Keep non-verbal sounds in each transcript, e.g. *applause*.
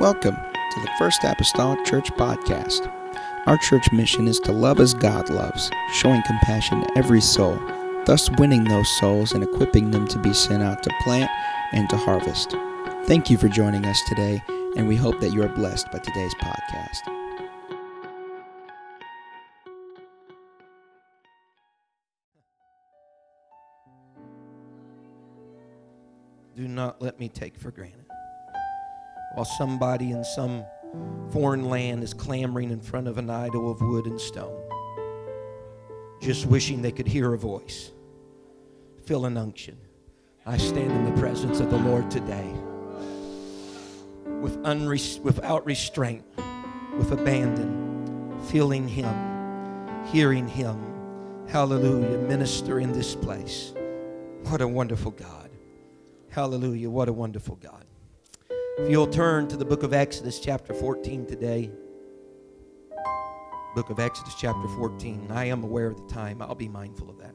Welcome to the First Apostolic Church Podcast. Our church mission is to love as God loves, showing compassion to every soul, thus winning those souls and equipping them to be sent out to plant and to harvest. Thank you for joining us today, and we hope that you are blessed by today's podcast. do not let me take for granted. While somebody in some foreign land is clamoring in front of an idol of wood and stone, just wishing they could hear a voice, feel an unction. I stand in the presence of the Lord today with unre- without restraint, with abandon, feeling Him, hearing Him. Hallelujah. Minister in this place. What a wonderful God. Hallelujah. What a wonderful God. If you'll turn to the book of Exodus, chapter 14 today. Book of Exodus, chapter 14. I am aware of the time. I'll be mindful of that.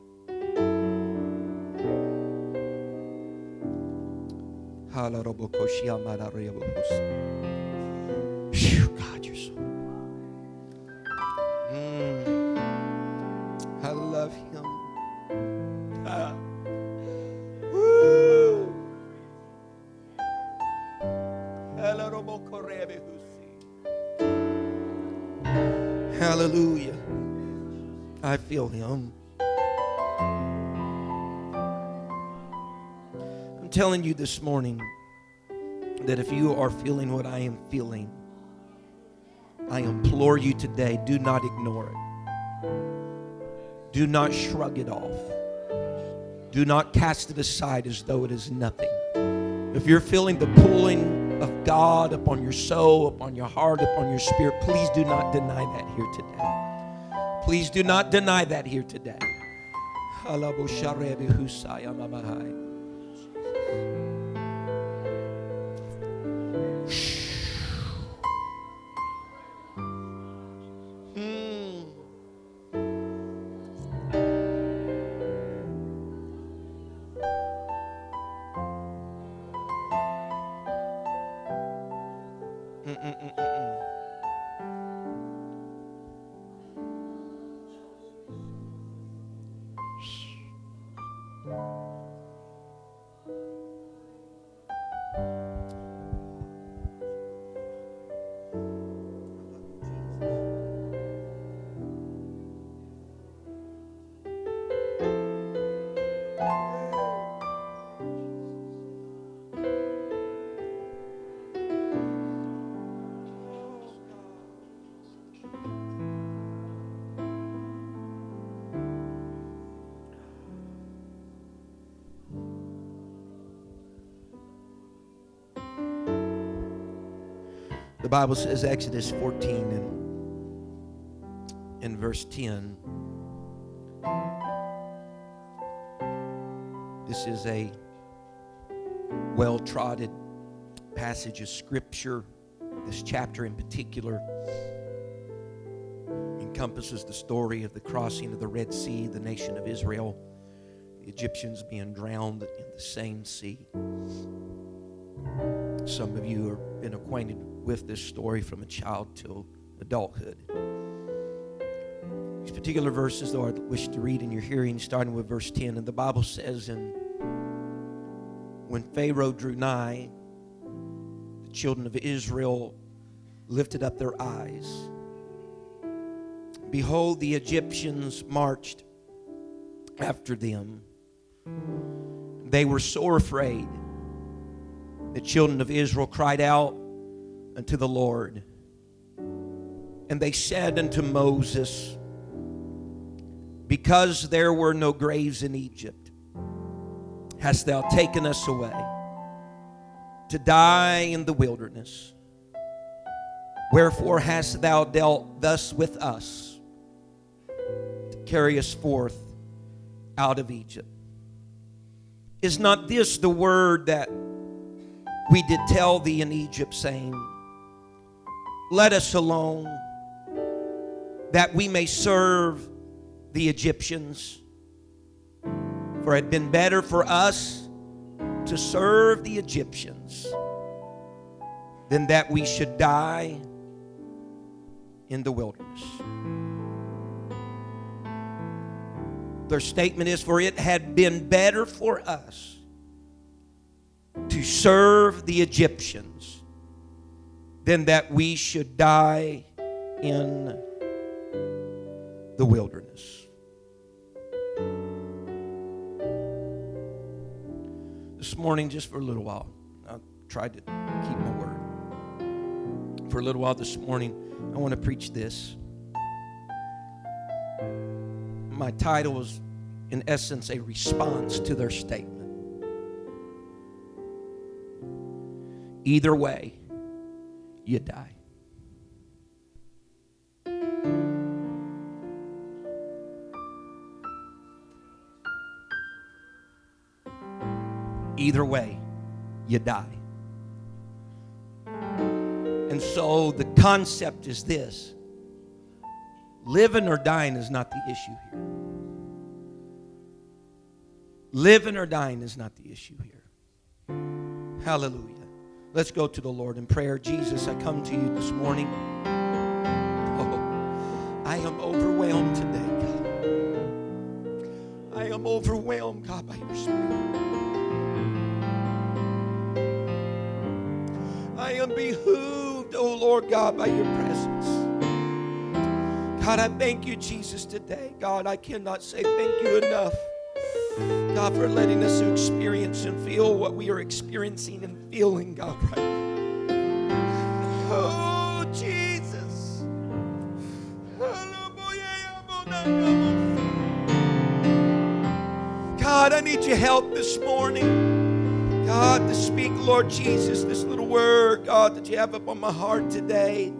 Phew, God, you're so. Mm. I love Him. Hallelujah. I feel him. I'm telling you this morning that if you are feeling what I am feeling, I implore you today do not ignore it. Do not shrug it off. Do not cast it aside as though it is nothing. If you're feeling the pulling of God upon your soul, upon your heart, upon your spirit, please do not deny that here today. Please do not deny that here today. The Bible says, Exodus 14 and in verse 10. This is a well trodden passage of Scripture. This chapter in particular encompasses the story of the crossing of the Red Sea, the nation of Israel, the Egyptians being drowned in the same sea. Some of you have been acquainted with this story from a child till adulthood. These particular verses, though, I wish to read in your hearing, starting with verse 10. And the Bible says, And when Pharaoh drew nigh, the children of Israel lifted up their eyes. Behold, the Egyptians marched after them. They were sore afraid the children of Israel cried out unto the Lord. And they said unto Moses, Because there were no graves in Egypt, hast thou taken us away to die in the wilderness? Wherefore hast thou dealt thus with us to carry us forth out of Egypt? Is not this the word that we did tell thee in Egypt, saying, Let us alone, that we may serve the Egyptians. For it had been better for us to serve the Egyptians than that we should die in the wilderness. Their statement is For it had been better for us to serve the Egyptians than that we should die in the wilderness. This morning, just for a little while, I tried to keep my word. For a little while this morning, I want to preach this. My title is, in essence, a response to their statement. Either way, you die. Either way, you die. And so the concept is this living or dying is not the issue here. Living or dying is not the issue here. Hallelujah. Let's go to the Lord in prayer. Jesus, I come to you this morning. Oh, I am overwhelmed today, God. I am overwhelmed, God, by your Spirit. I am behooved, oh Lord God, by your presence. God, I thank you, Jesus, today. God, I cannot say thank you enough. God, for letting us experience and feel what we are experiencing and feeling, God, right now. Oh, Jesus. God, I need your help this morning. God, to speak, Lord Jesus, this little word, God, that you have up on my heart today.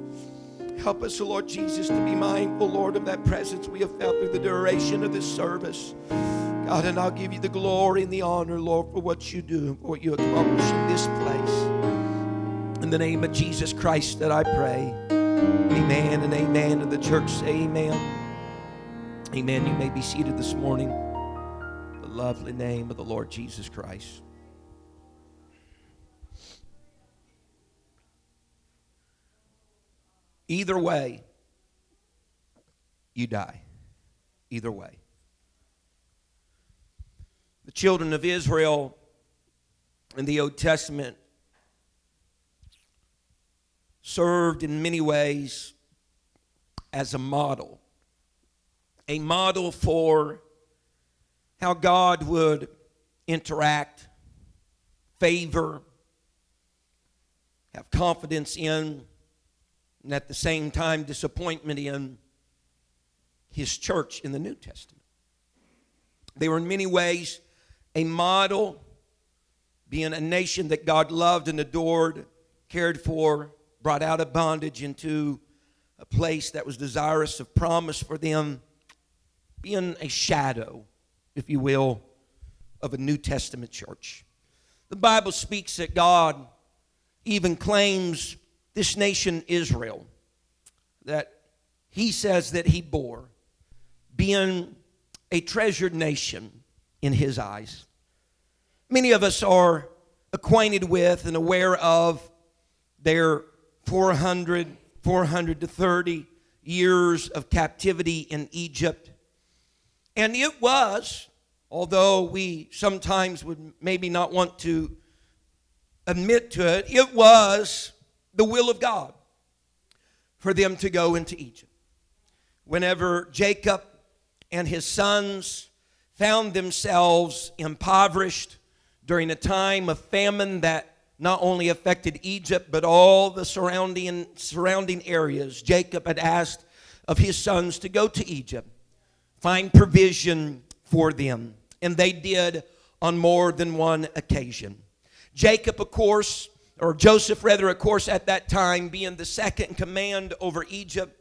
Help us, Lord Jesus, to be mindful, Lord, of that presence we have felt through the duration of this service. God, and I'll give you the glory and the honor, Lord, for what you do and for what you accomplish in this place. In the name of Jesus Christ that I pray. Amen and amen. And the church say amen. Amen. You may be seated this morning. The lovely name of the Lord Jesus Christ. Either way, you die. Either way. The children of Israel in the Old Testament served in many ways as a model, a model for how God would interact, favor, have confidence in, and at the same time, disappointment in his church in the New Testament. They were in many ways a model, being a nation that God loved and adored, cared for, brought out of bondage into a place that was desirous of promise for them, being a shadow, if you will, of a New Testament church. The Bible speaks that God even claims this nation, Israel, that he says that he bore, being a treasured nation in his eyes. Many of us are acquainted with and aware of their 400, 400 to 30 years of captivity in Egypt. And it was, although we sometimes would maybe not want to admit to it, it was the will of God for them to go into Egypt. Whenever Jacob and his sons found themselves impoverished during a time of famine that not only affected Egypt but all the surrounding surrounding areas. Jacob had asked of his sons to go to Egypt, find provision for them, and they did on more than one occasion. Jacob, of course, or Joseph rather, of course, at that time being the second command over Egypt,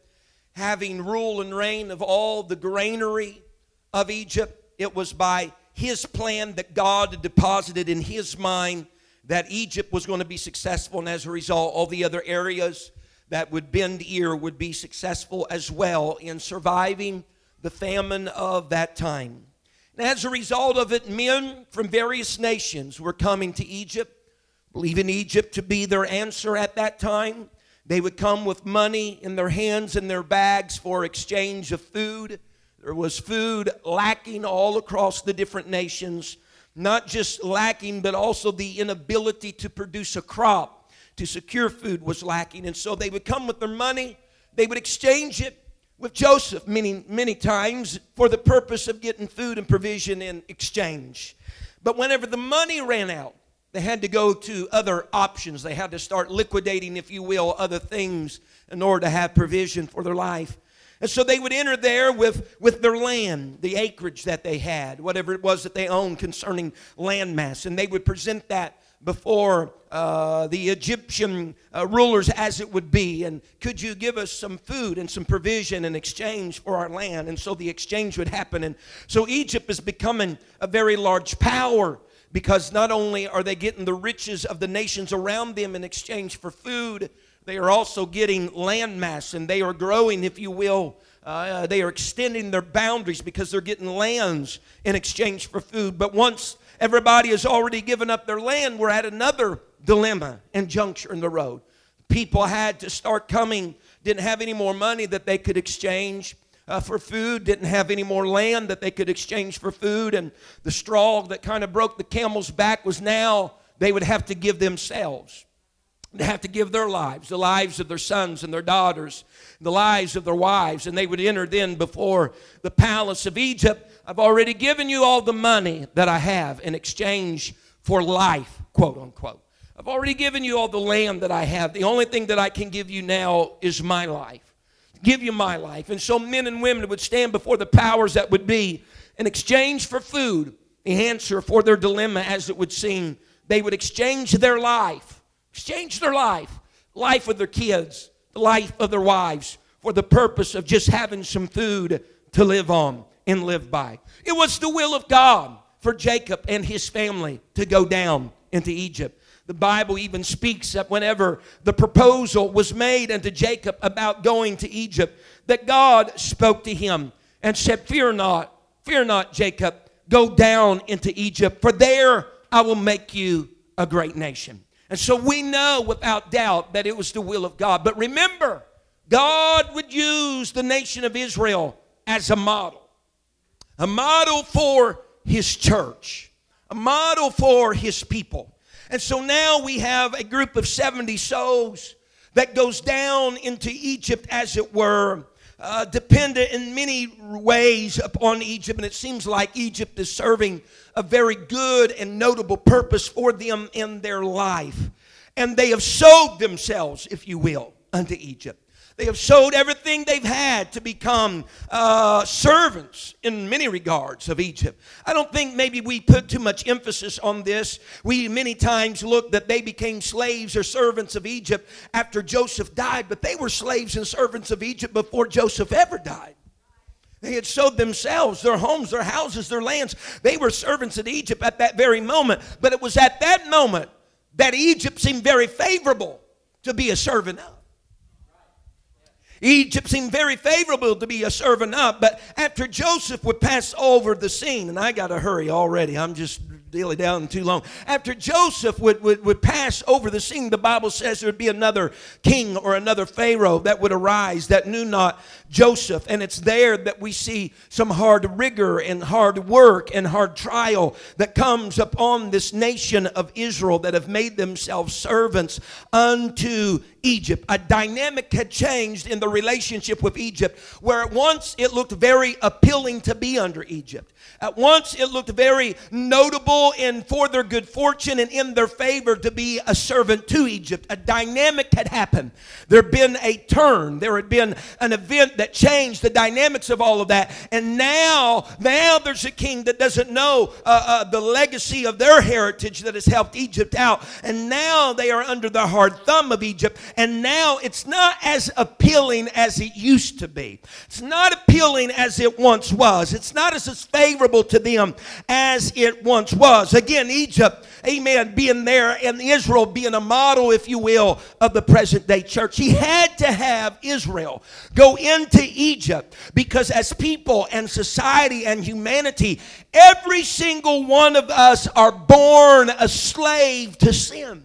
having rule and reign of all the granary of Egypt, it was by his plan that God had deposited in his mind that Egypt was going to be successful, and as a result, all the other areas that would bend ear would be successful as well in surviving the famine of that time. And as a result of it, men from various nations were coming to Egypt believing Egypt to be their answer at that time. They would come with money in their hands and their bags for exchange of food. There was food lacking all across the different nations, not just lacking, but also the inability to produce a crop to secure food was lacking. And so they would come with their money, they would exchange it with Joseph many, many times for the purpose of getting food and provision in exchange. But whenever the money ran out, they had to go to other options. They had to start liquidating, if you will, other things in order to have provision for their life. And so they would enter there with, with their land, the acreage that they had, whatever it was that they owned concerning landmass. And they would present that before uh, the Egyptian uh, rulers as it would be. And could you give us some food and some provision in exchange for our land? And so the exchange would happen. And so Egypt is becoming a very large power because not only are they getting the riches of the nations around them in exchange for food, they are also getting landmass and they are growing, if you will. Uh, they are extending their boundaries because they're getting lands in exchange for food. But once everybody has already given up their land, we're at another dilemma and juncture in the road. People had to start coming, didn't have any more money that they could exchange. Uh, for food, didn't have any more land that they could exchange for food, and the straw that kind of broke the camel's back was now they would have to give themselves. They have to give their lives, the lives of their sons and their daughters, the lives of their wives, and they would enter then before the palace of Egypt. I've already given you all the money that I have in exchange for life, quote unquote. I've already given you all the land that I have. The only thing that I can give you now is my life. Give you my life. And so men and women would stand before the powers that would be in exchange for food, the answer for their dilemma, as it would seem. They would exchange their life exchange their life, life of their kids, the life of their wives, for the purpose of just having some food to live on and live by. It was the will of God for Jacob and his family to go down into Egypt. The Bible even speaks that whenever the proposal was made unto Jacob about going to Egypt, that God spoke to him and said, Fear not, fear not, Jacob, go down into Egypt, for there I will make you a great nation. And so we know without doubt that it was the will of God. But remember, God would use the nation of Israel as a model, a model for his church, a model for his people. And so now we have a group of 70 souls that goes down into Egypt, as it were, uh, dependent in many ways upon Egypt, and it seems like Egypt is serving a very good and notable purpose for them in their life. And they have sold themselves, if you will, unto Egypt. They have sold everything they've had to become uh, servants in many regards of Egypt. I don't think maybe we put too much emphasis on this. We many times look that they became slaves or servants of Egypt after Joseph died, but they were slaves and servants of Egypt before Joseph ever died. They had sold themselves, their homes, their houses, their lands. They were servants in Egypt at that very moment. But it was at that moment that Egypt seemed very favorable to be a servant of. Egypt seemed very favorable to be a servant of, but after Joseph would pass over the scene, and I got to hurry already, I'm just dilly down too long. After Joseph would, would, would pass over the scene, the Bible says there would be another king or another Pharaoh that would arise that knew not Joseph. And it's there that we see some hard rigor and hard work and hard trial that comes upon this nation of Israel that have made themselves servants unto Egypt. A dynamic had changed in the relationship with Egypt, where at once it looked very appealing to be under Egypt. At once it looked very notable and for their good fortune and in their favor to be a servant to Egypt. A dynamic had happened. There had been a turn. There had been an event that changed the dynamics of all of that. And now, now there's a king that doesn't know uh, uh, the legacy of their heritage that has helped Egypt out. And now they are under the hard thumb of Egypt. And now it's not as appealing as it used to be. It's not appealing as it once was. It's not as favorable to them as it once was. Again, Egypt, amen, being there and Israel being a model, if you will, of the present day church. He had to have Israel go into Egypt because as people and society and humanity, every single one of us are born a slave to sin.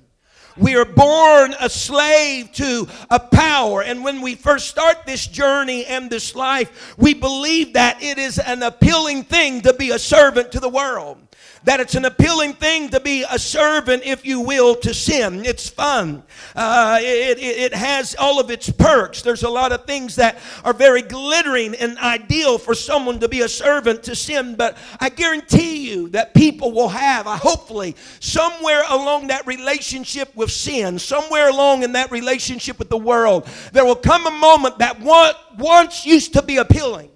We are born a slave to a power. And when we first start this journey and this life, we believe that it is an appealing thing to be a servant to the world that it's an appealing thing to be a servant, if you will, to sin. It's fun. Uh, it, it, it, has all of its perks. There's a lot of things that are very glittering and ideal for someone to be a servant to sin. But I guarantee you that people will have, uh, hopefully, somewhere along that relationship with sin, somewhere along in that relationship with the world, there will come a moment that what once used to be appealing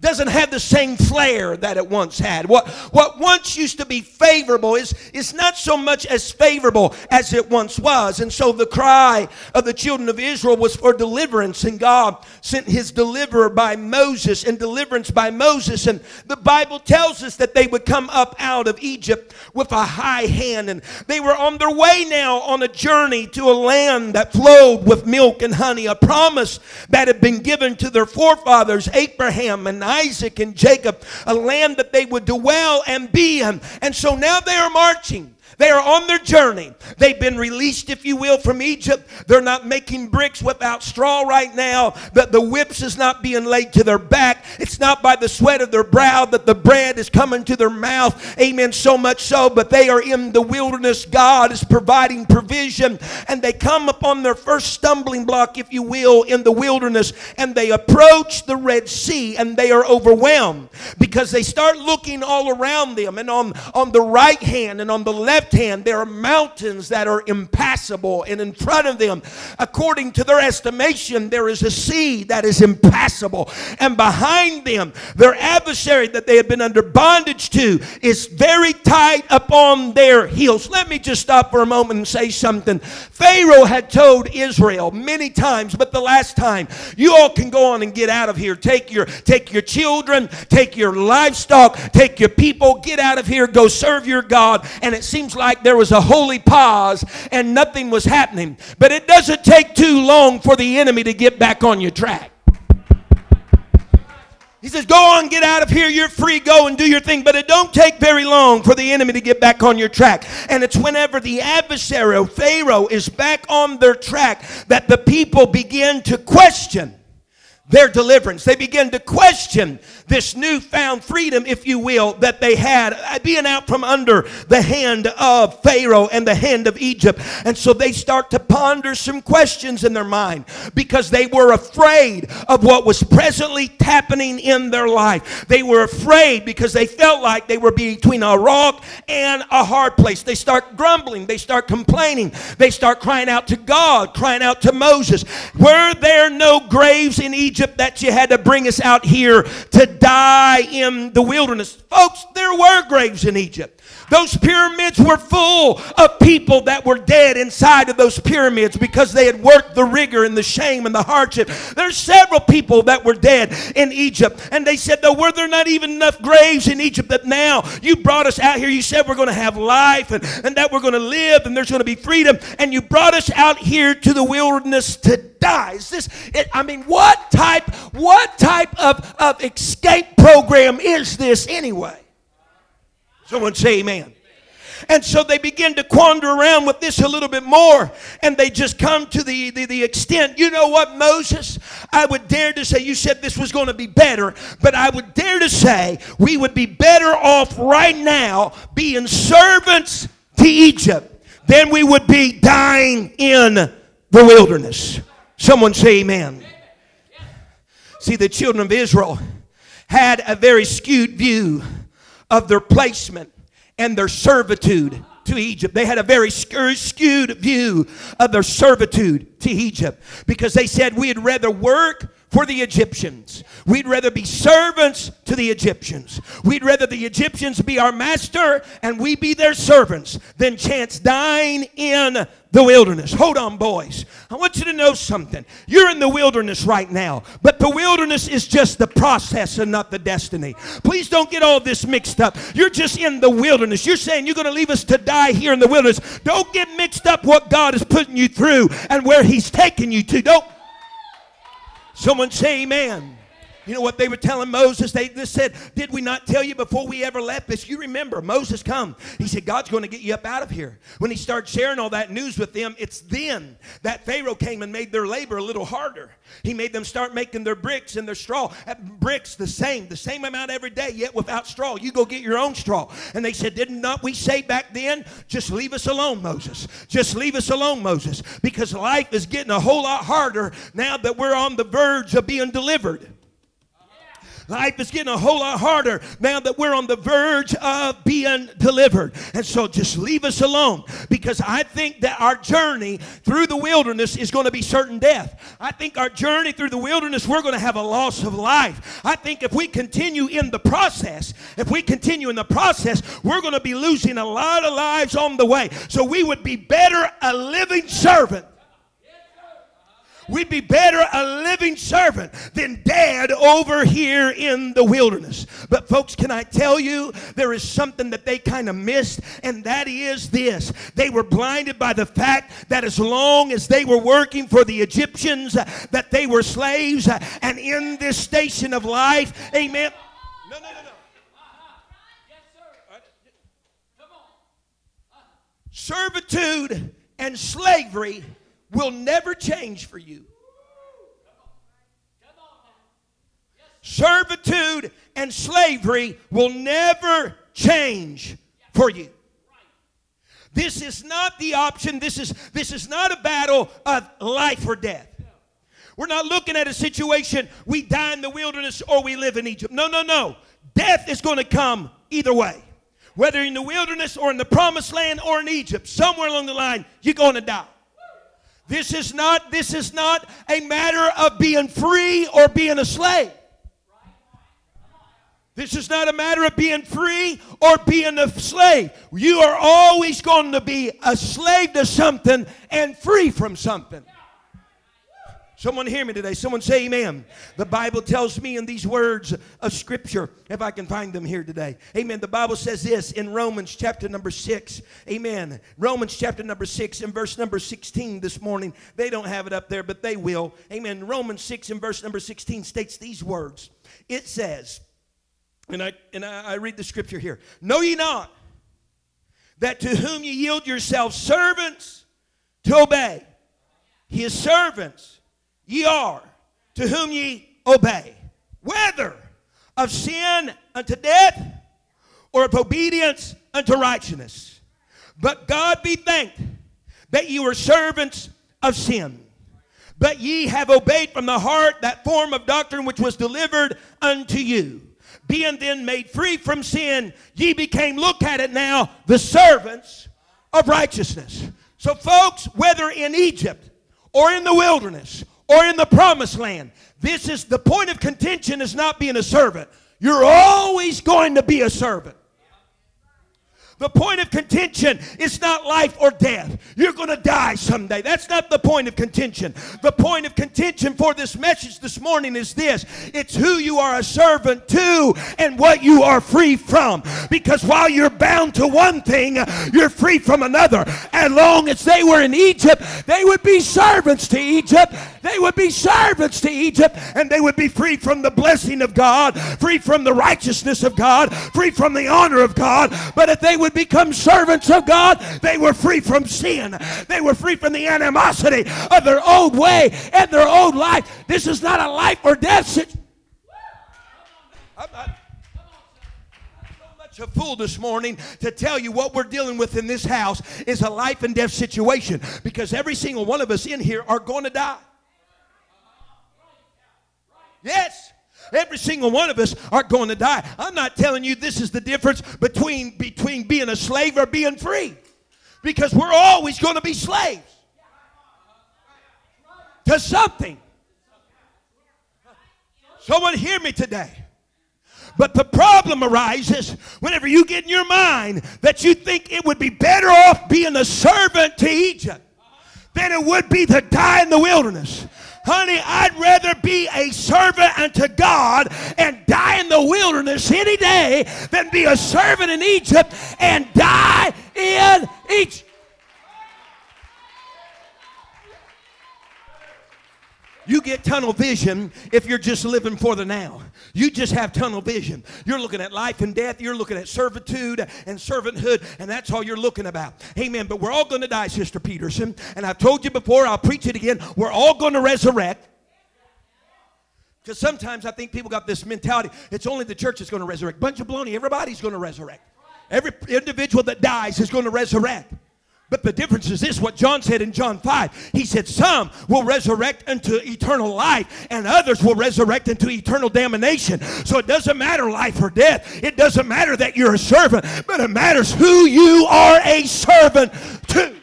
doesn't have the same flair that it once had. What, what once used to be favorable is, is not so much as favorable as it once was. And so the cry of the children of Israel was for deliverance, and God sent his deliverer by Moses and deliverance by Moses. And the Bible tells us that they would come up out of Egypt with a high hand, and they were on their way now on a journey to a land that flowed with milk and honey, a promise that had been given to their forefathers, Abraham and Isaac and Jacob, a land that they would dwell and be in. And so now they are marching. They are on their journey. They've been released, if you will, from Egypt. They're not making bricks without straw right now. That the whips is not being laid to their back. It's not by the sweat of their brow that the bread is coming to their mouth. Amen. So much so, but they are in the wilderness. God is providing provision. And they come upon their first stumbling block, if you will, in the wilderness. And they approach the Red Sea and they are overwhelmed because they start looking all around them. And on, on the right hand and on the left left hand, there are mountains that are impassable, and in front of them, according to their estimation, there is a sea that is impassable, and behind them, their adversary that they have been under bondage to is very tight upon their heels. Let me just stop for a moment and say something. Pharaoh had told Israel many times, but the last time, you all can go on and get out of here. Take your take your children, take your livestock, take your people, get out of here, go serve your God. And it seems like there was a holy pause and nothing was happening. But it doesn't take too long for the enemy to get back on your track. He says, Go on, get out of here. You're free. Go and do your thing. But it don't take very long for the enemy to get back on your track. And it's whenever the adversary, Pharaoh, is back on their track that the people begin to question their deliverance. They begin to question this newfound freedom, if you will, that they had, uh, being out from under the hand of Pharaoh and the hand of Egypt. And so they start to ponder some questions in their mind because they were afraid of what was presently happening in their life. They were afraid because they felt like they were between a rock and a hard place. They start grumbling, they start complaining, they start crying out to God, crying out to Moses. Were there no graves in Egypt? Egypt that you had to bring us out here to die in the wilderness. Folks, there were graves in Egypt. Those pyramids were full of people that were dead inside of those pyramids because they had worked the rigor and the shame and the hardship. There's several people that were dead in Egypt. And they said, though, were there not even enough graves in Egypt that now you brought us out here? You said we're going to have life and, and that we're going to live and there's going to be freedom. And you brought us out here to the wilderness to die. Is this, it, I mean, what type, what type of, of escape program is this anyway? Someone say amen. And so they begin to quander around with this a little bit more. And they just come to the, the, the, extent, you know what, Moses? I would dare to say, you said this was going to be better, but I would dare to say we would be better off right now being servants to Egypt than we would be dying in the wilderness. Someone say amen. See, the children of Israel had a very skewed view of their placement and their servitude to Egypt. They had a very skewed view of their servitude to Egypt because they said we'd rather work for the Egyptians. We'd rather be servants to the Egyptians. We'd rather the Egyptians be our master and we be their servants than chance dying in the wilderness. Hold on, boys. I want you to know something. You're in the wilderness right now, but the wilderness is just the process and not the destiny. Please don't get all this mixed up. You're just in the wilderness. You're saying you're going to leave us to die here in the wilderness. Don't get mixed up what God is putting you through and where He's taking you to. Don't Someone say amen. You know what they were telling Moses? They just said, Did we not tell you before we ever left this? You remember, Moses come. He said, God's going to get you up out of here. When he started sharing all that news with them, it's then that Pharaoh came and made their labor a little harder. He made them start making their bricks and their straw. Bricks the same, the same amount every day, yet without straw. You go get your own straw. And they said, Didn't not we say back then, just leave us alone, Moses? Just leave us alone, Moses. Because life is getting a whole lot harder now that we're on the verge of being delivered. Life is getting a whole lot harder now that we're on the verge of being delivered. And so just leave us alone because I think that our journey through the wilderness is going to be certain death. I think our journey through the wilderness, we're going to have a loss of life. I think if we continue in the process, if we continue in the process, we're going to be losing a lot of lives on the way. So we would be better a living servant We'd be better a living servant than dead over here in the wilderness. But, folks, can I tell you, there is something that they kind of missed, and that is this. They were blinded by the fact that as long as they were working for the Egyptians, that they were slaves, and in this station of life, amen. No, no, no, no. Yes, sir. Come on. Servitude and slavery will never change for you. Servitude and slavery will never change for you. This is not the option. This is, this is not a battle of life or death. We're not looking at a situation we die in the wilderness or we live in Egypt. No, no, no. Death is going to come either way. Whether in the wilderness or in the promised land or in Egypt, somewhere along the line, you're going to die. This is not this is not a matter of being free or being a slave. This is not a matter of being free or being a slave. You are always going to be a slave to something and free from something. Someone hear me today. Someone say amen. The Bible tells me in these words of scripture, if I can find them here today. Amen. The Bible says this in Romans chapter number 6. Amen. Romans chapter number 6 and verse number 16 this morning. They don't have it up there, but they will. Amen. Romans 6 and verse number 16 states these words. It says, and I and I, I read the scripture here. Know ye not that to whom ye yield yourselves servants to obey, his servants ye are, to whom ye obey, whether of sin unto death or of obedience unto righteousness. But God be thanked that ye were servants of sin. But ye have obeyed from the heart that form of doctrine which was delivered unto you. Being then made free from sin, ye became, look at it now, the servants of righteousness. So, folks, whether in Egypt or in the wilderness or in the promised land. This is the point of contention is not being a servant. You're always going to be a servant. The point of contention is not life or death. You're going to die someday. That's not the point of contention. The point of contention for this message this morning is this it's who you are a servant to and what you are free from. Because while you're bound to one thing, you're free from another. As long as they were in Egypt, they would be servants to Egypt. They would be servants to Egypt and they would be free from the blessing of God, free from the righteousness of God, free from the honor of God. But if they would become servants of God, they were free from sin. They were free from the animosity of their old way and their old life. This is not a life or death situation. I'm not a fool this morning to tell you what we're dealing with in this house is a life and death situation because every single one of us in here are going to die. Yes. Every single one of us are going to die. I'm not telling you this is the difference between, between being a slave or being free. Because we're always going to be slaves to something. Someone hear me today. But the problem arises whenever you get in your mind that you think it would be better off being a servant to Egypt than it would be to die in the wilderness. Honey, I'd rather be a servant unto God and die in the wilderness any day than be a servant in Egypt and die in Egypt. You get tunnel vision if you're just living for the now. You just have tunnel vision. You're looking at life and death. You're looking at servitude and servanthood, and that's all you're looking about. Amen. But we're all going to die, Sister Peterson. And I've told you before, I'll preach it again. We're all going to resurrect. Because sometimes I think people got this mentality it's only the church that's going to resurrect. Bunch of baloney. Everybody's going to resurrect. Every individual that dies is going to resurrect. But the difference is this what John said in John 5. He said, Some will resurrect unto eternal life, and others will resurrect into eternal damnation. So it doesn't matter life or death. It doesn't matter that you're a servant, but it matters who you are a servant to.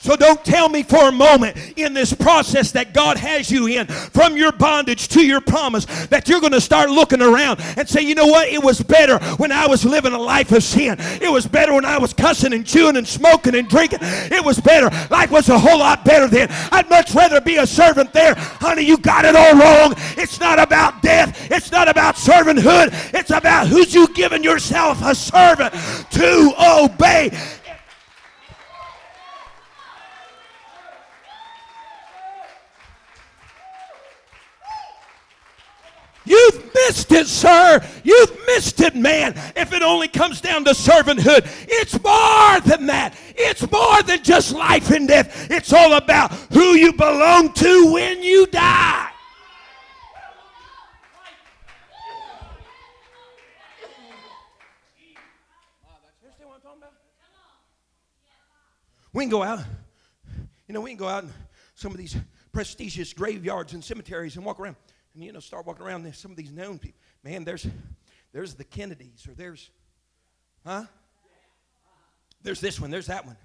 So don't tell me for a moment in this process that God has you in from your bondage to your promise that you're going to start looking around and say, you know what? It was better when I was living a life of sin. It was better when I was cussing and chewing and smoking and drinking. It was better. Life was a whole lot better then. I'd much rather be a servant there. Honey, you got it all wrong. It's not about death. It's not about servanthood. It's about who's you giving yourself a servant to obey. You've missed it, sir. You've missed it, man. If it only comes down to servanthood, it's more than that. It's more than just life and death. It's all about who you belong to when you die. We can go out. You know, we can go out in some of these prestigious graveyards and cemeteries and walk around and you know start walking around there, some of these known people. Man, there's there's the Kennedys, or there's huh? There's this one, there's that one.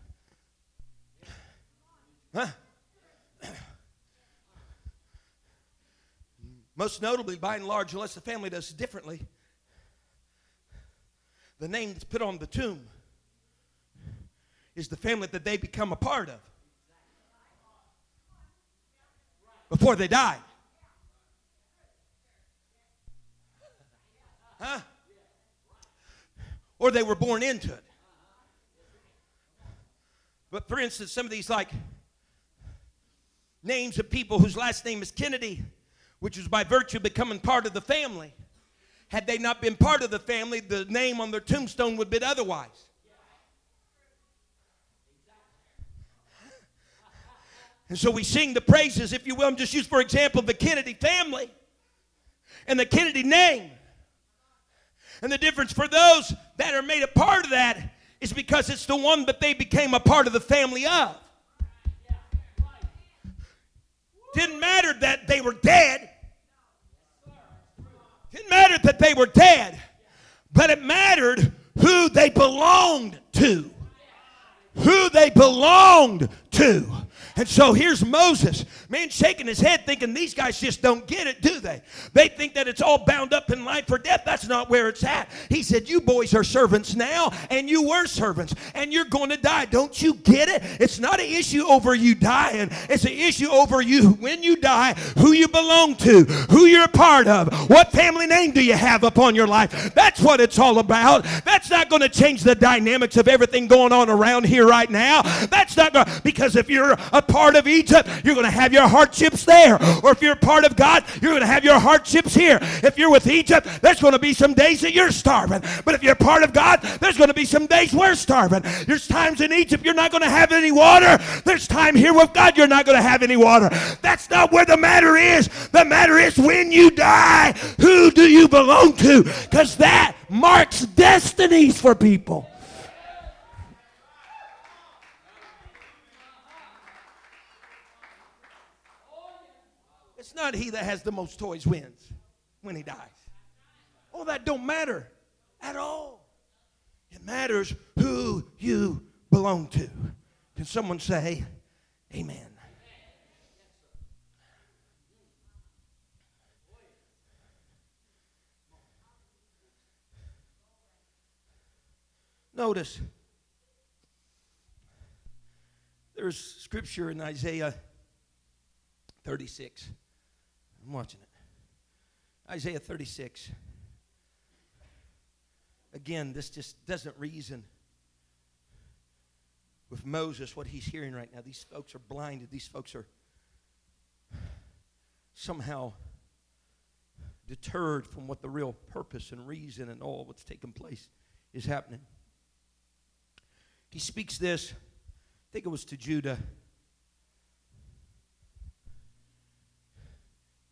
Huh? Most notably, by and large, unless the family does differently, the name that's put on the tomb is the family that they become a part of before they die. Huh? Or they were born into it. But for instance, some of these like names of people whose last name is Kennedy, which is by virtue of becoming part of the family. Had they not been part of the family, the name on their tombstone would have been otherwise. And so we sing the praises, if you will. I'm just use, for example, the Kennedy family and the Kennedy name. And the difference for those that are made a part of that is because it's the one that they became a part of the family of. Didn't matter that they were dead. Didn't matter that they were dead. But it mattered who they belonged to. Who they belonged to. And so here's Moses, man, shaking his head, thinking these guys just don't get it, do they? They think that it's all bound up in life or death. That's not where it's at. He said, You boys are servants now, and you were servants, and you're going to die. Don't you get it? It's not an issue over you dying, it's an issue over you when you die, who you belong to, who you're a part of, what family name do you have upon your life. That's what it's all about. That's not going to change the dynamics of everything going on around here right now. That's not going because if you're a part of Egypt, you're going to have your hardships there. Or if you're a part of God, you're going to have your hardships here. If you're with Egypt, there's going to be some days that you're starving. But if you're part of God, there's going to be some days we're starving. There's times in Egypt you're not going to have any water. There's time here with God you're not going to have any water. That's not where the matter is. The matter is when you die, who do you belong to? Because that marks destinies for people. It's not he that has the most toys wins when he dies. Oh, that don't matter at all. It matters who you belong to. Can someone say amen? Notice there's scripture in Isaiah 36. I'm watching it. Isaiah 36. Again, this just doesn't reason with Moses, what he's hearing right now. These folks are blinded. These folks are somehow deterred from what the real purpose and reason and all what's taking place is happening. He speaks this, I think it was to Judah.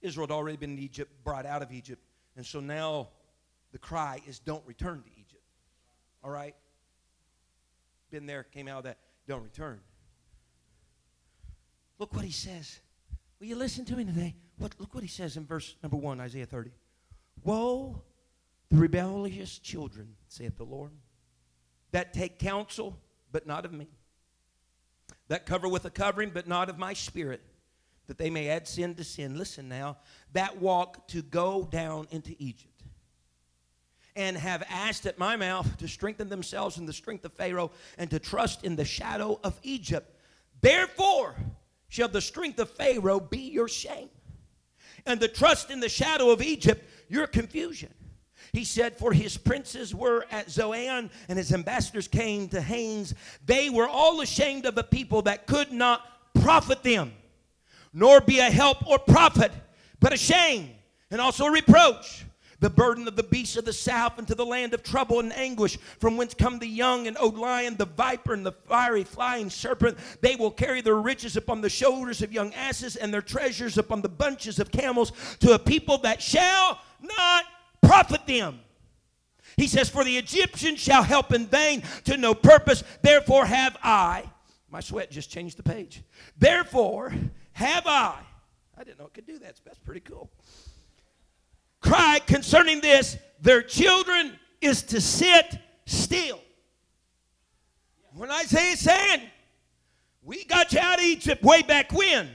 Israel had already been in Egypt, brought out of Egypt, and so now the cry is don't return to Egypt. All right? Been there, came out of that, don't return. Look what he says. Will you listen to me today? What, look what he says in verse number 1, Isaiah 30. Woe the rebellious children, saith the Lord, that take counsel, but not of me, that cover with a covering, but not of my spirit, that they may add sin to sin. Listen now, that walk to go down into Egypt and have asked at my mouth to strengthen themselves in the strength of Pharaoh and to trust in the shadow of Egypt. Therefore shall the strength of Pharaoh be your shame, and the trust in the shadow of Egypt your confusion. He said, For his princes were at Zoan, and his ambassadors came to Hanes. They were all ashamed of a people that could not profit them, nor be a help or profit, but a shame and also a reproach the burden of the beasts of the south into the land of trouble and anguish, from whence come the young and old lion, the viper, and the fiery flying serpent. They will carry their riches upon the shoulders of young asses, and their treasures upon the bunches of camels, to a people that shall not profit them. He says, For the Egyptians shall help in vain to no purpose, therefore have I. My sweat just changed the page. Therefore have I. I didn't know it could do that. That's pretty cool cry concerning this, their children is to sit still. When Isaiah saying, we got you out of Egypt way back when.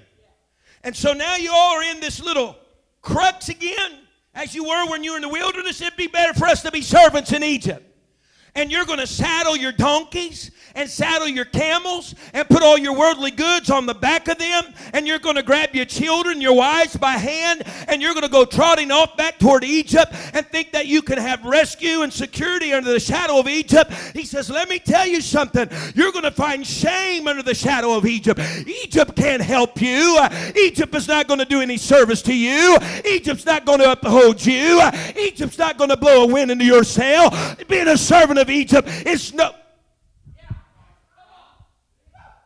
And so now you all are in this little crux again, as you were when you were in the wilderness. It'd be better for us to be servants in Egypt and you're going to saddle your donkeys and saddle your camels and put all your worldly goods on the back of them and you're going to grab your children, your wives by hand and you're going to go trotting off back toward Egypt and think that you can have rescue and security under the shadow of Egypt. He says, Let me tell you something. You're going to find shame under the shadow of Egypt. Egypt can't help you. Egypt is not going to do any service to you. Egypt's not going to uphold you. Egypt's not going to blow a wind into your sail. Being a servant of of Egypt. It's no.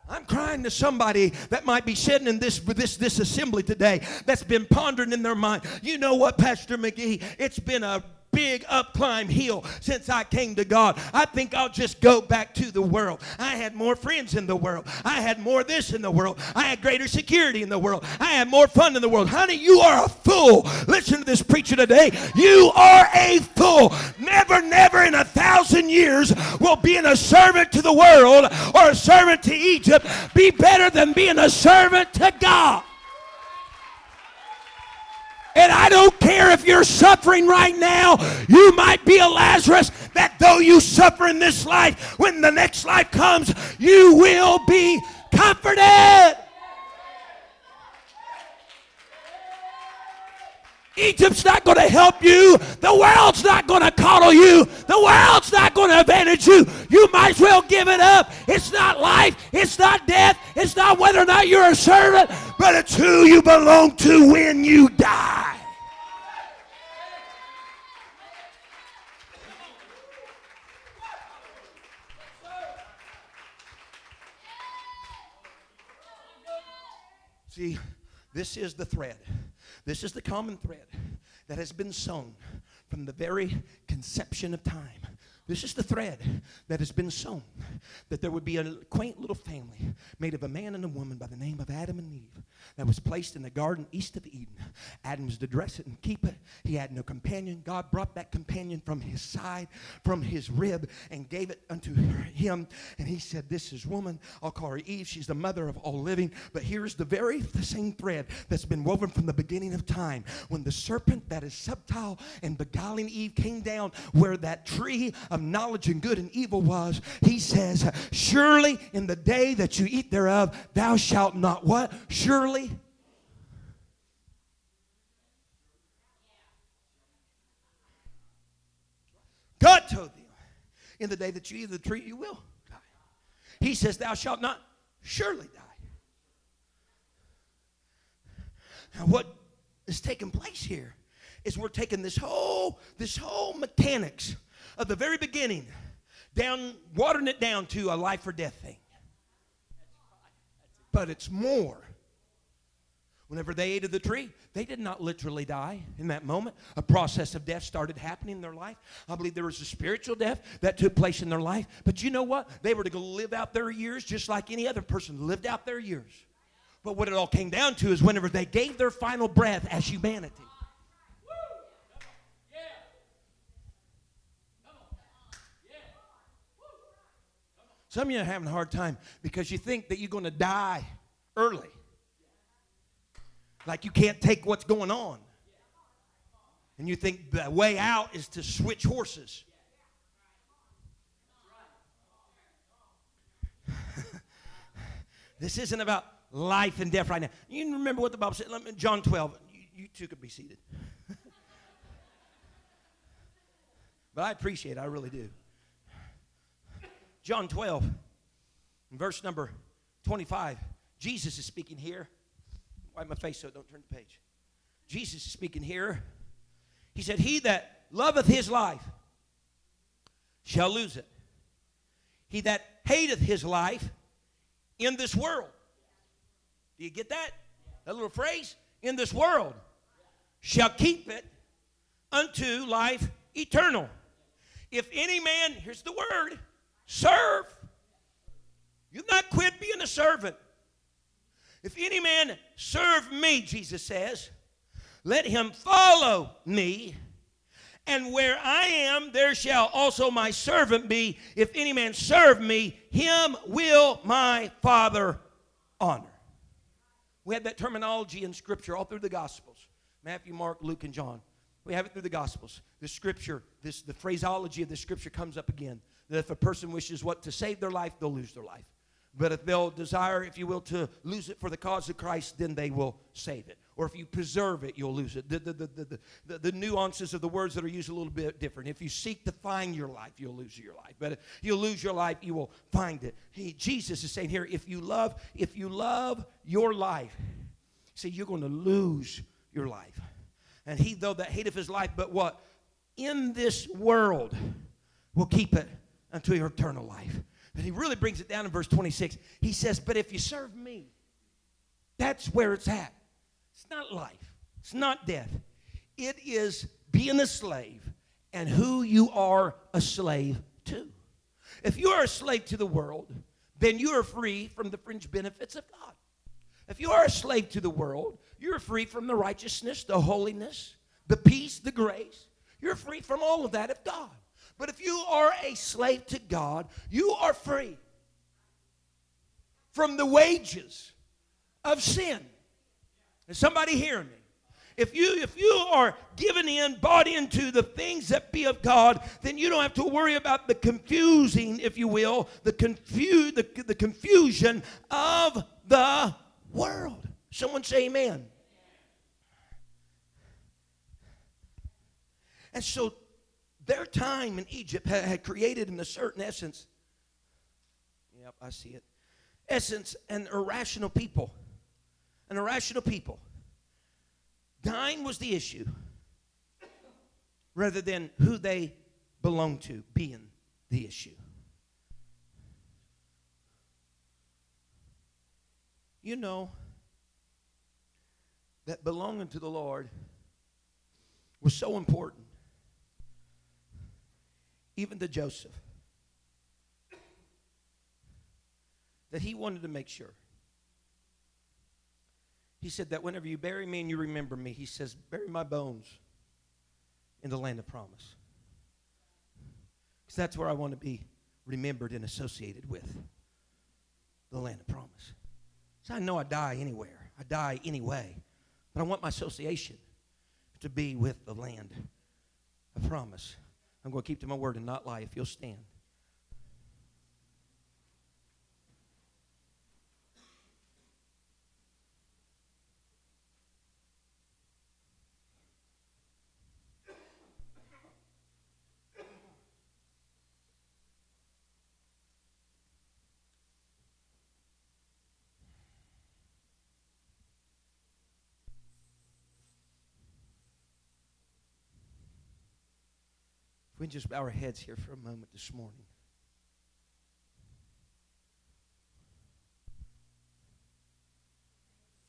I'm crying to somebody that might be sitting in this, this, this assembly today that's been pondering in their mind. You know what, Pastor McGee? It's been a big up climb hill since I came to God. I think I'll just go back to the world. I had more friends in the world. I had more this in the world. I had greater security in the world. I had more fun in the world. Honey, you are a fool. Listen to this preacher today. You are a fool. Never, never in a thousand years will being a servant to the world or a servant to Egypt be better than being a servant to God. And I don't care if you're suffering right now. You might be a Lazarus that though you suffer in this life, when the next life comes, you will be comforted. Egypt's not going to help you. The world's not going to coddle you. The world's not going to advantage you. You might as well give it up. It's not life. It's not death. It's not whether or not you're a servant, but it's who you belong to when you die. See, this is the thread. This is the common thread that has been sown from the very conception of time. This is the thread that has been sown that there would be a quaint little family made of a man and a woman by the name of Adam and Eve that was placed in the garden east of Eden. Adam was to dress it and keep it. He had no companion. God brought that companion from his side, from his rib, and gave it unto him. And he said, This is woman. I'll call her Eve. She's the mother of all living. But here's the very same thread that's been woven from the beginning of time. When the serpent that is subtle and beguiling Eve came down where that tree of knowledge and good and evil was, he says, Surely in the day that you eat thereof, thou shalt not what? Surely. God told them, in the day that you eat of the tree, you will die. He says, Thou shalt not surely die. Now, what is taking place here is we're taking this whole, this whole mechanics of the very beginning, down, watering it down to a life or death thing. But it's more. Whenever they ate of the tree, they did not literally die in that moment. A process of death started happening in their life. I believe there was a spiritual death that took place in their life. But you know what? They were to go live out their years just like any other person lived out their years. But what it all came down to is whenever they gave their final breath as humanity. Some of you are having a hard time because you think that you're going to die early. Like you can't take what's going on. And you think the way out is to switch horses. *laughs* this isn't about life and death right now. You remember what the Bible said? John 12. You, you two could be seated. *laughs* but I appreciate it. I really do. John 12, verse number 25. Jesus is speaking here. Wipe my face so don't turn the page. Jesus is speaking here. He said, He that loveth his life shall lose it. He that hateth his life in this world. Do you get that? That little phrase? In this world shall keep it unto life eternal. If any man, here's the word, serve. You've not quit being a servant. If any man serve me, Jesus says, let him follow me. And where I am, there shall also my servant be. If any man serve me, him will my Father honor. We have that terminology in Scripture all through the Gospels Matthew, Mark, Luke, and John. We have it through the Gospels. The Scripture, this, the phraseology of the Scripture comes up again. That if a person wishes what to save their life, they'll lose their life. But if they'll desire, if you will, to lose it for the cause of Christ, then they will save it. Or if you preserve it, you'll lose it. The, the, the, the, the, nuances of the words that are used a little bit different. If you seek to find your life, you'll lose your life. But if you lose your life, you will find it. He, Jesus is saying here, if you love, if you love your life, see, you're going to lose your life. And he, though that hateth his life, but what? In this world will keep it unto your eternal life. And he really brings it down in verse 26. He says, But if you serve me, that's where it's at. It's not life, it's not death. It is being a slave and who you are a slave to. If you are a slave to the world, then you are free from the fringe benefits of God. If you are a slave to the world, you're free from the righteousness, the holiness, the peace, the grace. You're free from all of that of God. But if you are a slave to God, you are free from the wages of sin. Is somebody hearing me? If you if you are given in, bought into the things that be of God, then you don't have to worry about the confusing, if you will, the confu- the, the confusion of the world. Someone say amen. And so their time in Egypt had, created in a certain essence, yep, I see it, essence, an irrational people. An irrational people. Dying was the issue rather than who they belonged to being the issue. You know that belonging to the Lord was so important even to Joseph, that he wanted to make sure. He said that whenever you bury me and you remember me, he says, bury my bones in the land of promise. Because that's where I want to be remembered and associated with the land of promise. So I know I die anywhere, I die anyway, but I want my association to be with the land of promise. I'm going to keep to my word and not lie if you'll stand. We just bow our heads here for a moment this morning.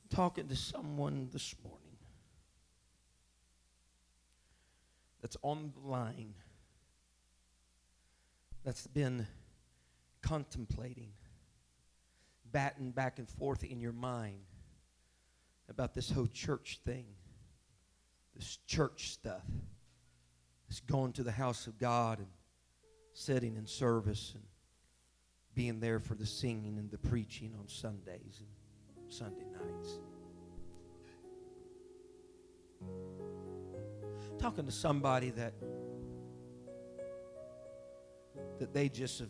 talking to someone this morning that's on the line, that's been contemplating, batting back and forth in your mind about this whole church thing, this church stuff, going to the house of God and sitting in service and being there for the singing and the preaching on Sundays and Sunday nights. Talking to somebody that that they just have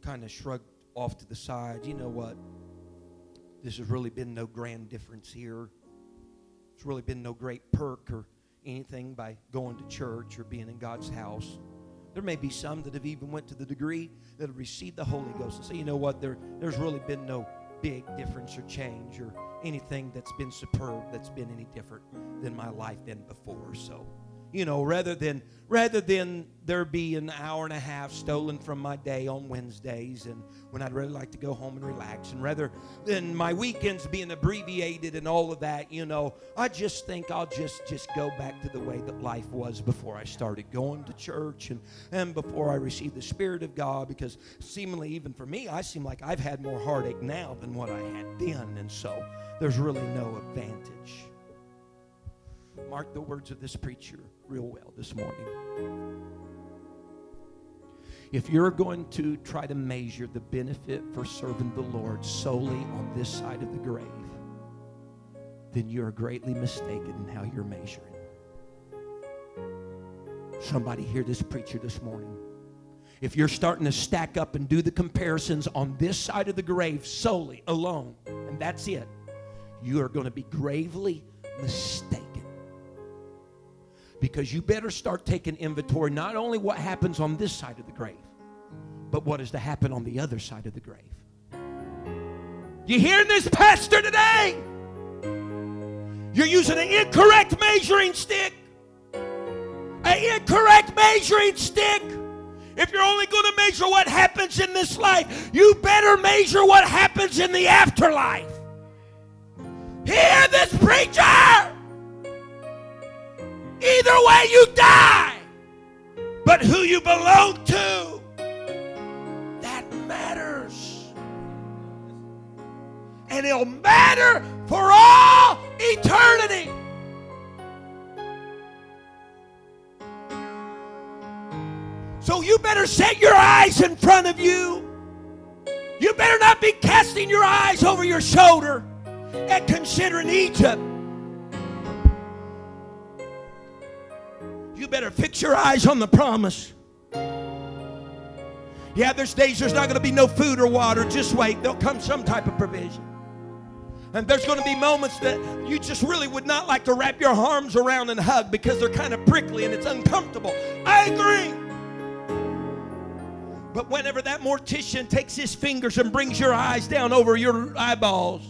kind of shrugged off to the side. You know what? This has really been no grand difference here. It's really been no great perk or anything by going to church or being in God's house. There may be some that have even went to the degree that have received the Holy Ghost and say, you know what, there, there's really been no big difference or change or anything that's been superb that's been any different than my life than before. So you know, rather than rather than there be an hour and a half stolen from my day on Wednesdays and when I'd really like to go home and relax and rather than my weekends being abbreviated and all of that, you know, I just think I'll just just go back to the way that life was before I started going to church and and before I received the spirit of God because seemingly even for me, I seem like I've had more heartache now than what I had then and so there's really no advantage. Mark the words of this preacher real well this morning. If you're going to try to measure the benefit for serving the Lord solely on this side of the grave, then you're greatly mistaken in how you're measuring. Somebody hear this preacher this morning. If you're starting to stack up and do the comparisons on this side of the grave solely, alone, and that's it, you are going to be gravely mistaken because you better start taking inventory not only what happens on this side of the grave, but what is to happen on the other side of the grave. You hearing this, Pastor, today? You're using an incorrect measuring stick. An incorrect measuring stick. If you're only going to measure what happens in this life, you better measure what happens in the afterlife. Hear this preacher! Either way, you die. But who you belong to, that matters. And it'll matter for all eternity. So you better set your eyes in front of you. You better not be casting your eyes over your shoulder and considering Egypt. Better fix your eyes on the promise. Yeah, there's days there's not going to be no food or water. Just wait. There'll come some type of provision. And there's going to be moments that you just really would not like to wrap your arms around and hug because they're kind of prickly and it's uncomfortable. I agree. But whenever that mortician takes his fingers and brings your eyes down over your eyeballs,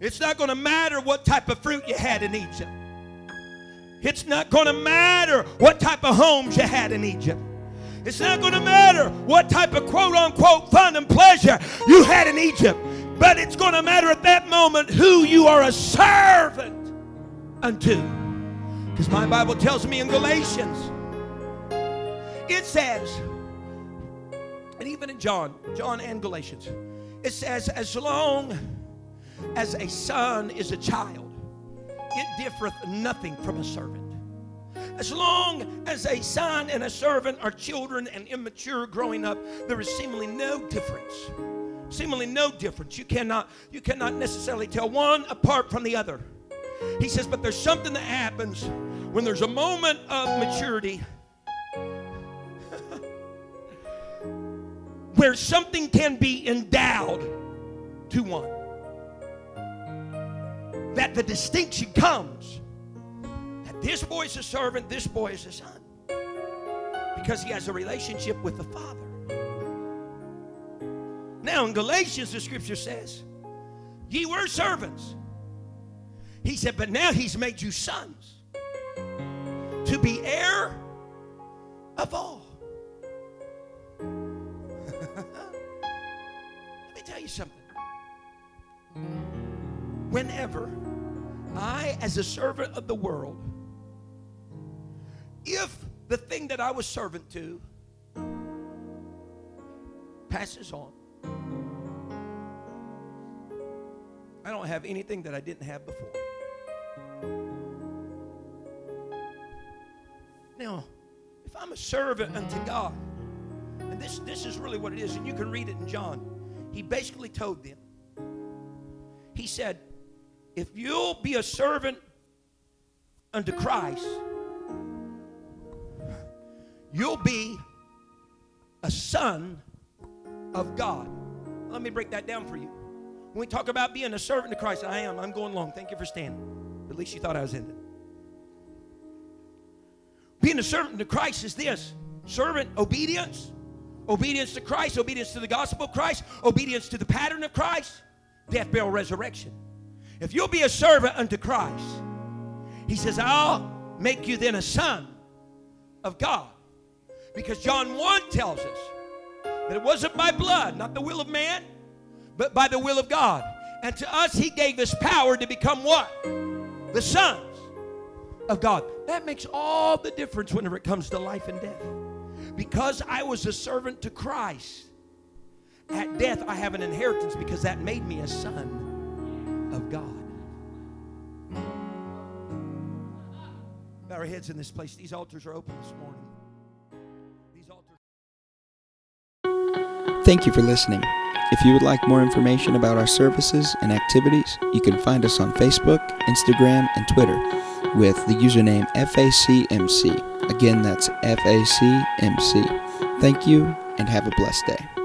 It's not going to matter what type of fruit you had in Egypt. It's not going to matter what type of homes you had in Egypt. It's not going to matter what type of quote unquote fun and pleasure you had in Egypt. But it's going to matter at that moment who you are a servant unto. Because my Bible tells me in Galatians, it says, and even in John, John and Galatians, it says, as long as a son is a child, it differeth nothing from a servant. As long as a son and a servant are children and immature growing up, there is seemingly no difference. Seemingly no difference. You cannot, you cannot necessarily tell one apart from the other. He says, but there's something that happens when there's a moment of maturity *laughs* where something can be endowed to one that the distinction comes that this boy is a servant, this boy is a son. Because he has a relationship with the Father. Now, in Galatians, the scripture says Ye were servants. He said, But now he's made you sons to be heir of all. *laughs* Let me tell you something. Whenever I, as a servant of the world, if the thing that I was servant to passes on, I don't have anything that I didn't have before. Now, if I'm a servant unto God, and this, this is really what it is, and you can read it in John, he basically told them, he said, if you'll be a servant unto Christ, you'll be a son of God. Let me break that down for you. When we talk about being a servant to Christ, I am. I'm going long. Thank you for standing. At least you thought I was ending. Being a servant to Christ is this servant obedience, obedience to Christ, obedience to the gospel of Christ, obedience to the pattern of Christ, death, burial, resurrection. If you'll be a servant unto Christ, he says, I'll make you then a son of God. Because John 1 tells us that it wasn't by blood, not the will of man, but by the will of God. And to us, he gave us power to become what? The sons of God. That makes all the difference whenever it comes to life and death. Because I was a servant to Christ, at death I have an inheritance because that made me a son of God. Bow our heads in this place. These altars are open this morning. These altars. Thank you for listening. If you would like more information about our services and activities, you can find us on Facebook, Instagram, and Twitter with the username FACMC. Again, that's FACMC. Thank you and have a blessed day.